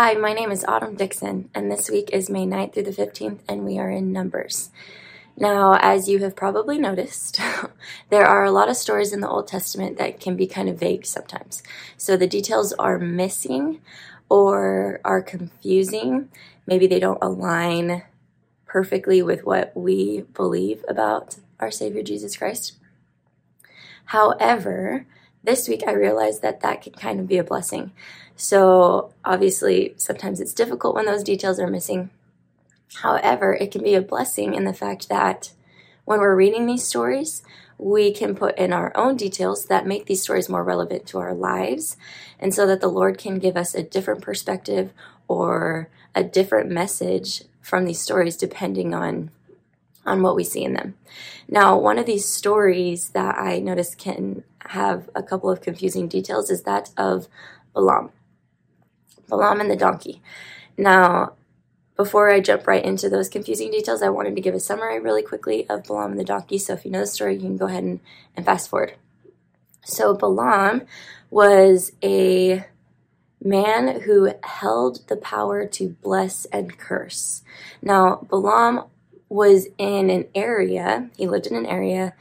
Hi, my name is Autumn Dickson, and this week is May 9th through the 15th, and we are in Numbers. Now, as you have probably noticed, there are a lot of stories in the Old Testament that can be kind of vague sometimes. So the details are missing or are confusing. Maybe they don't align perfectly with what we believe about our Savior Jesus Christ. However, this week I realized that that can kind of be a blessing. So, obviously, sometimes it's difficult when those details are missing. However, it can be a blessing in the fact that when we're reading these stories, we can put in our own details that make these stories more relevant to our lives, and so that the Lord can give us a different perspective or a different message from these stories depending on on what we see in them. Now, one of these stories that I noticed can have a couple of confusing details is that of Balaam. Balaam and the donkey. Now, before I jump right into those confusing details, I wanted to give a summary really quickly of Balaam and the donkey. So if you know the story, you can go ahead and, and fast forward. So Balaam was a man who held the power to bless and curse. Now, Balaam was in an area, he lived in an area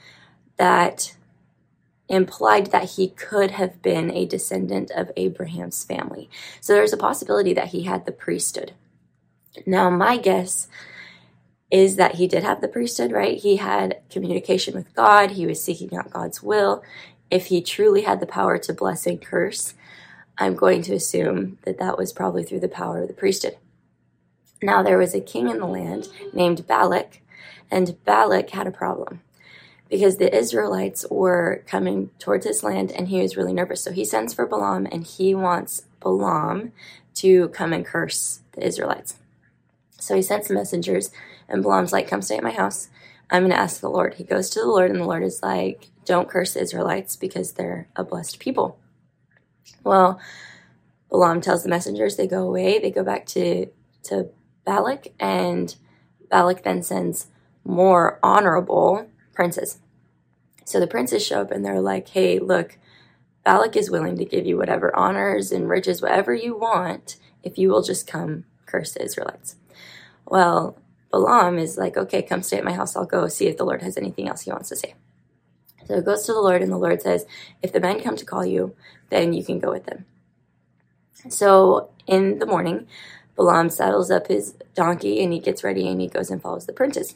that implied that he could have been a descendant of Abraham's family. So there's a possibility that he had the priesthood. Now, my guess is that he did have the priesthood, right? He had communication with God, he was seeking out God's will. If he truly had the power to bless and curse, I'm going to assume that that was probably through the power of the priesthood. Now, there was a king in the land named Balak, and Balak had a problem because the Israelites were coming towards his land and he was really nervous. So he sends for Balaam and he wants Balaam to come and curse the Israelites. So he sends messengers and Balaam's like, Come stay at my house. I'm going to ask the Lord. He goes to the Lord and the Lord is like, Don't curse the Israelites because they're a blessed people. Well, Balaam tells the messengers they go away. They go back to, to Balak and Balak then sends more honorable princes. So the princes show up and they're like, hey, look, Balak is willing to give you whatever honors and riches, whatever you want, if you will just come curse the Israelites. Well, Balaam is like, okay, come stay at my house. I'll go see if the Lord has anything else he wants to say. So it goes to the Lord, and the Lord says, if the men come to call you, then you can go with them. So in the morning, Balaam saddles up his donkey and he gets ready and he goes and follows the princes.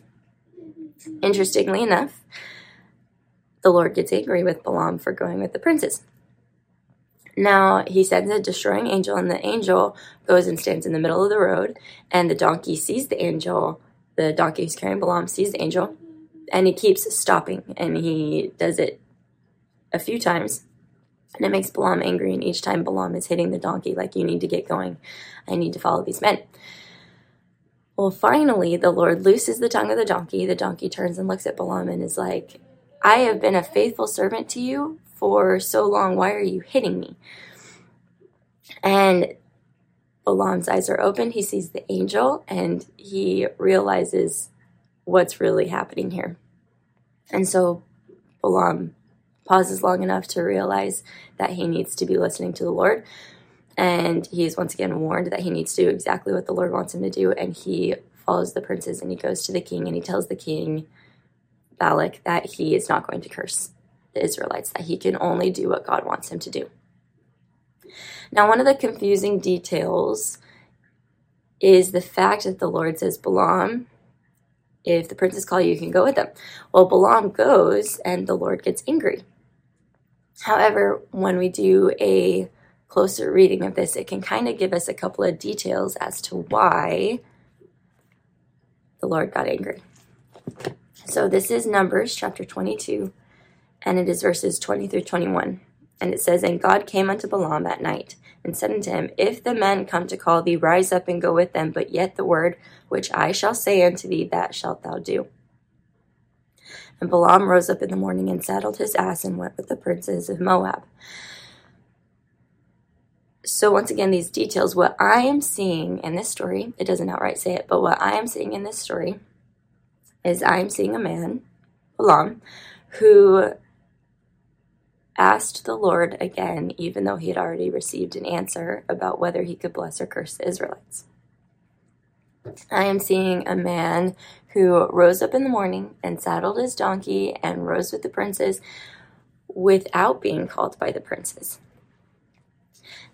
Interestingly enough, the Lord gets angry with Balaam for going with the princes. Now he sends a destroying angel, and the angel goes and stands in the middle of the road, and the donkey sees the angel. The donkey who's carrying Balaam sees the angel, and he keeps stopping, and he does it a few times, and it makes Balaam angry. And each time Balaam is hitting the donkey, like, you need to get going. I need to follow these men. Well, finally, the Lord looses the tongue of the donkey. The donkey turns and looks at Balaam and is like, I have been a faithful servant to you for so long. Why are you hitting me? And Balaam's eyes are open. He sees the angel and he realizes what's really happening here. And so Balaam pauses long enough to realize that he needs to be listening to the Lord. And he is once again warned that he needs to do exactly what the Lord wants him to do. And he follows the princes and he goes to the king and he tells the king Balak that he is not going to curse the Israelites, that he can only do what God wants him to do. Now, one of the confusing details is the fact that the Lord says, Balaam, if the princes call you, you can go with them. Well, Balaam goes and the Lord gets angry. However, when we do a closer reading of this, it can kind of give us a couple of details as to why the Lord got angry. So this is Numbers chapter 22, and it is verses 20 through 21. And it says, And God came unto Balaam at night, and said unto him, If the men come to call thee, rise up and go with them, but yet the word which I shall say unto thee, that shalt thou do. And Balaam rose up in the morning and saddled his ass and went with the princes of Moab. So, once again, these details, what I am seeing in this story, it doesn't outright say it, but what I am seeing in this story is I'm seeing a man, Balaam, who asked the Lord again, even though he had already received an answer about whether he could bless or curse the Israelites. I am seeing a man who rose up in the morning and saddled his donkey and rose with the princes without being called by the princes.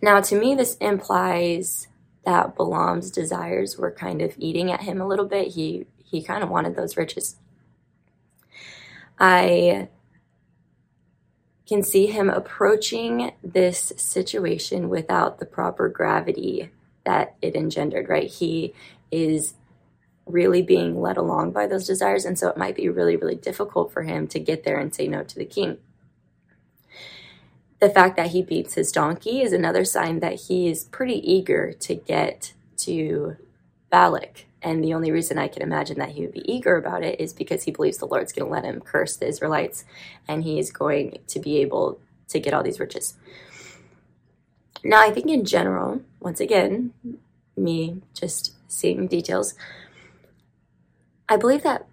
Now, to me, this implies that Balaam's desires were kind of eating at him a little bit. He he kind of wanted those riches. I can see him approaching this situation without the proper gravity that it engendered, right? He is really being led along by those desires, and so it might be really, really difficult for him to get there and say no to the king. The fact that he beats his donkey is another sign that he is pretty eager to get to Balak. And the only reason I can imagine that he would be eager about it is because he believes the Lord's going to let him curse the Israelites and he is going to be able to get all these riches. Now, I think in general, once again, me just seeing details, I believe that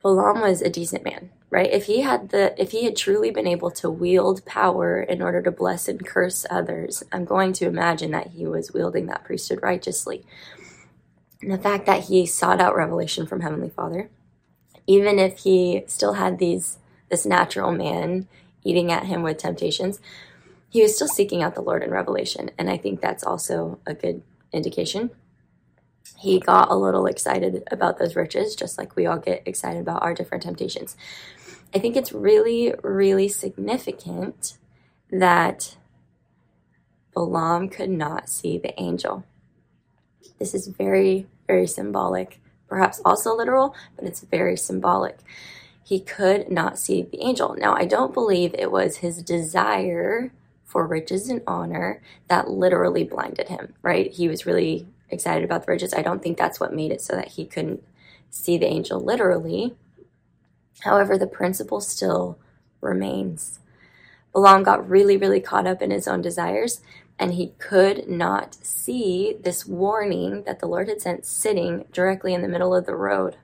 Balaam was a decent man, right? If he had the if he had truly been able to wield power in order to bless and curse others, I'm going to imagine that he was wielding that priesthood righteously. The fact that he sought out revelation from Heavenly Father, even if he still had these this natural man eating at him with temptations, he was still seeking out the Lord in revelation. And I think that's also a good indication. He got a little excited about those riches, just like we all get excited about our different temptations. I think it's really, really significant that Balaam could not see the angel. This is very, very symbolic, perhaps also literal, but it's very symbolic. He could not see the angel. Now, I don't believe it was his desire for riches and honor that literally blinded him, right? He was really excited about the riches. I don't think that's what made it so that he couldn't see the angel literally. However, the principle still remains. Balaam got really, really caught up in his own desires and he could not see this warning that the Lord had sent sitting directly in the middle of the road.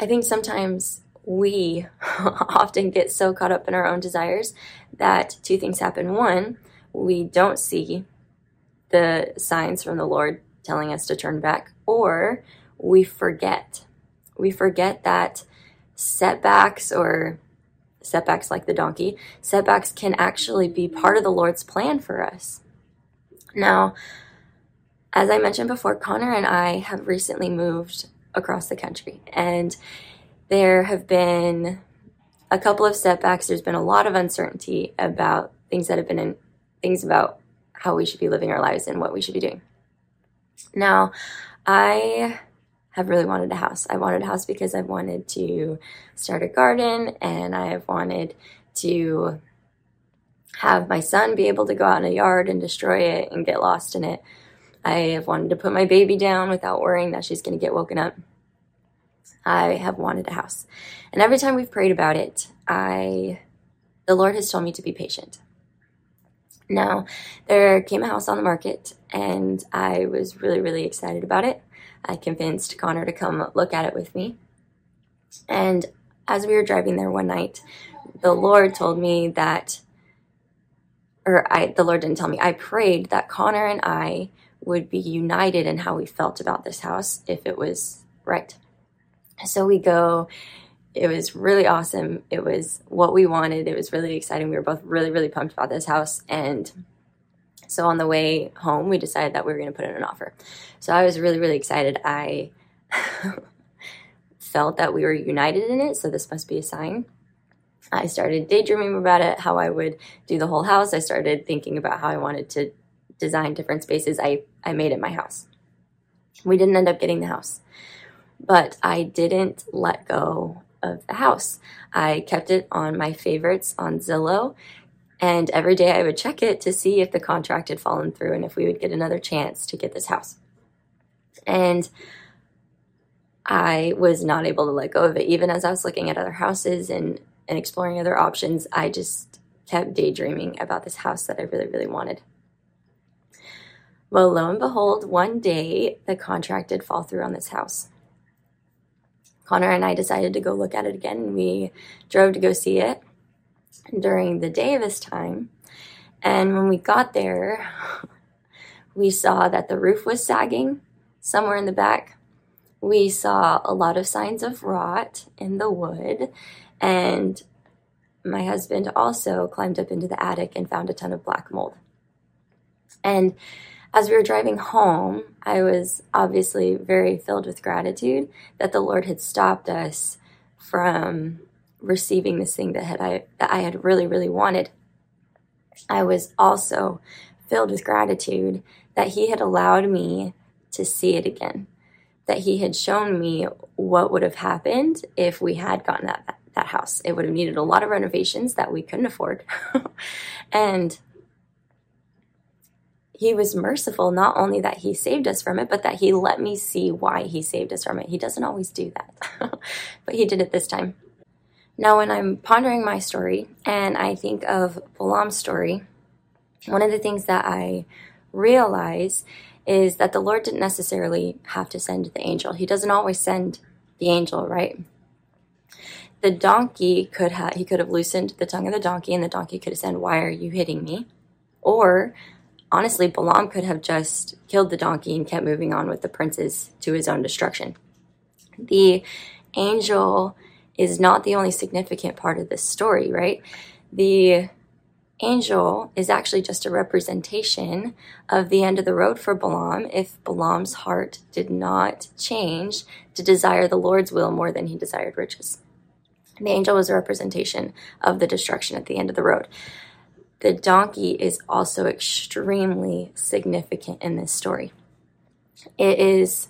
I think sometimes we often get so caught up in our own desires that two things happen. One, we don't see the signs from the Lord telling us to turn back, or we forget. We forget that setbacks or setbacks like the donkey, setbacks can actually be part of the Lord's plan for us. Now, as I mentioned before, Connor and I have recently moved across the country, and there have been a couple of setbacks. There's been a lot of uncertainty about things that have been in things about how we should be living our lives and what we should be doing. Now, I have really wanted a house. I wanted a house because I've wanted to start a garden and I have wanted to have my son be able to go out in a yard and destroy it and get lost in it. I have wanted to put my baby down without worrying that she's going to get woken up. I have wanted a house. And every time we've prayed about it, I the Lord has told me to be patient. Now, there came a house on the market and I was really really excited about it. I convinced Connor to come look at it with me. And as we were driving there one night, the Lord told me that, or I, the Lord didn't tell me, I prayed that Connor and I would be united in how we felt about this house if it was right. So we go. It was really awesome. It was what we wanted. It was really exciting. We were both really, really pumped about this house. And so on the way home, we decided that we were going to put in an offer. So I was really, really excited. I felt that we were united in it, so this must be a sign. I started daydreaming about it, how I would do the whole house. I started thinking about how I wanted to design different spaces. I, I made it my house. We didn't end up getting the house, but I didn't let go of the house. I kept it on my favorites on Zillow and every day I would check it to see if the contract had fallen through and if we would get another chance to get this house. And I was not able to let go of it. Even as I was looking at other houses and, and exploring other options, I just kept daydreaming about this house that I really, really wanted. Well, lo and behold, one day the contract did fall through on this house. Connor and I decided to go look at it again, and we drove to go see it. During the day this time. And when we got there, we saw that the roof was sagging somewhere in the back. We saw a lot of signs of rot in the wood. And my husband also climbed up into the attic and found a ton of black mold. And as we were driving home, I was obviously very filled with gratitude that the Lord had stopped us from receiving this thing that had I that I had really really wanted. I was also filled with gratitude that he had allowed me to see it again. That he had shown me what would have happened if we had gotten that that house. It would have needed a lot of renovations that we couldn't afford. and he was merciful not only that he saved us from it but that he let me see why he saved us from it he doesn't always do that but he did it this time now when i'm pondering my story and i think of balaam's story one of the things that i realize is that the lord didn't necessarily have to send the angel. He doesn't always send the angel right? The donkey could have he could have loosened the tongue of the donkey and the donkey could have said why are you hitting me? Or honestly, Balaam could have just killed the donkey and kept moving on with the princes to his own destruction. The angel is not the only significant part of this story, right? The angel is actually just a representation of the end of the road for Balaam if Balaam's heart did not change to desire the Lord's will more than he desired riches. The angel was a representation of the destruction at the end of the road the donkey is also extremely significant in this story. It is,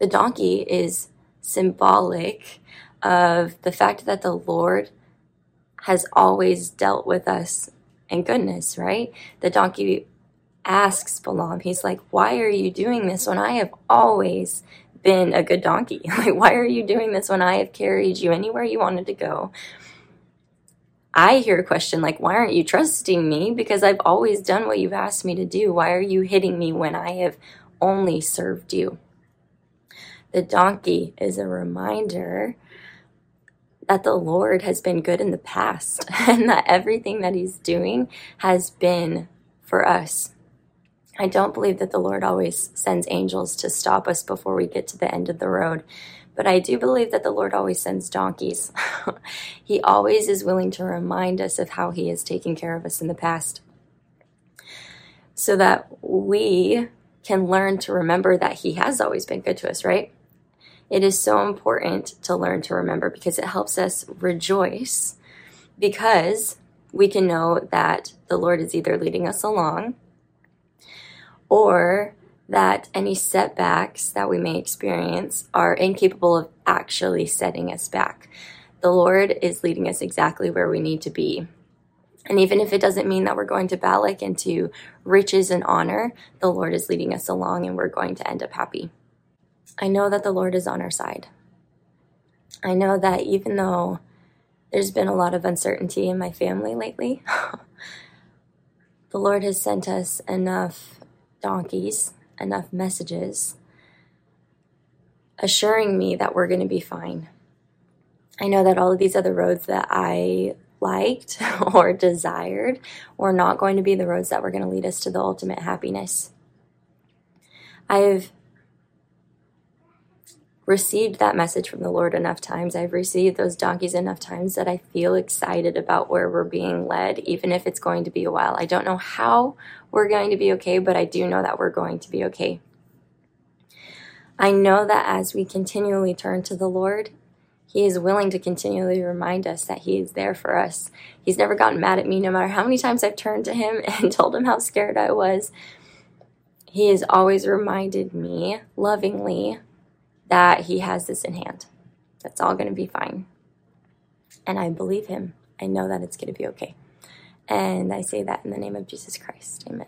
the donkey is symbolic of the fact that the Lord has always dealt with us in goodness, right? The donkey asks Balaam, he's like, Why are you doing this when I have always been a good donkey? Like, why are you doing this when I have carried you anywhere you wanted to go? I hear a question like, why aren't you trusting me? Because I've always done what you've asked me to do. Why are you hitting me when I have only served you? The donkey is a reminder that the Lord has been good in the past and that everything that He's doing has been for us. I don't believe that the Lord always sends angels to stop us before we get to the end of the road. But I do believe that the Lord always sends donkeys. he always is willing to remind us of how He has taken care of us in the past so that we can learn to remember that He has always been good to us, right? It is so important to learn to remember because it helps us rejoice because we can know that the Lord is either leading us along or that any setbacks that we may experience are incapable of actually setting us back. The Lord is leading us exactly where we need to be. And even if it doesn't mean that we're going to Balak into riches and honor, the Lord is leading us along and we're going to end up happy. I know that the Lord is on our side. I know that even though there's been a lot of uncertainty in my family lately, the Lord has sent us enough donkeys enough messages assuring me that we're going to be fine. I know that all of these other roads that I liked or desired were not going to be the roads that were going to lead us to the ultimate happiness. I've received that message from the Lord enough times. I've received those donkeys enough times that I feel excited about where we're being led, even if it's going to be a while. I don't know how we're going to be okay, but I do know that we're going to be okay. I know that as we continually turn to the Lord, He is willing to continually remind us that He is there for us. He's never gotten mad at me, no matter how many times I've turned to Him and told Him how scared I was. He has always reminded me lovingly that he has this in hand. That's all going to be fine. And I believe him. I know that it's going to be okay. And I say that in the name of Jesus Christ. Amen.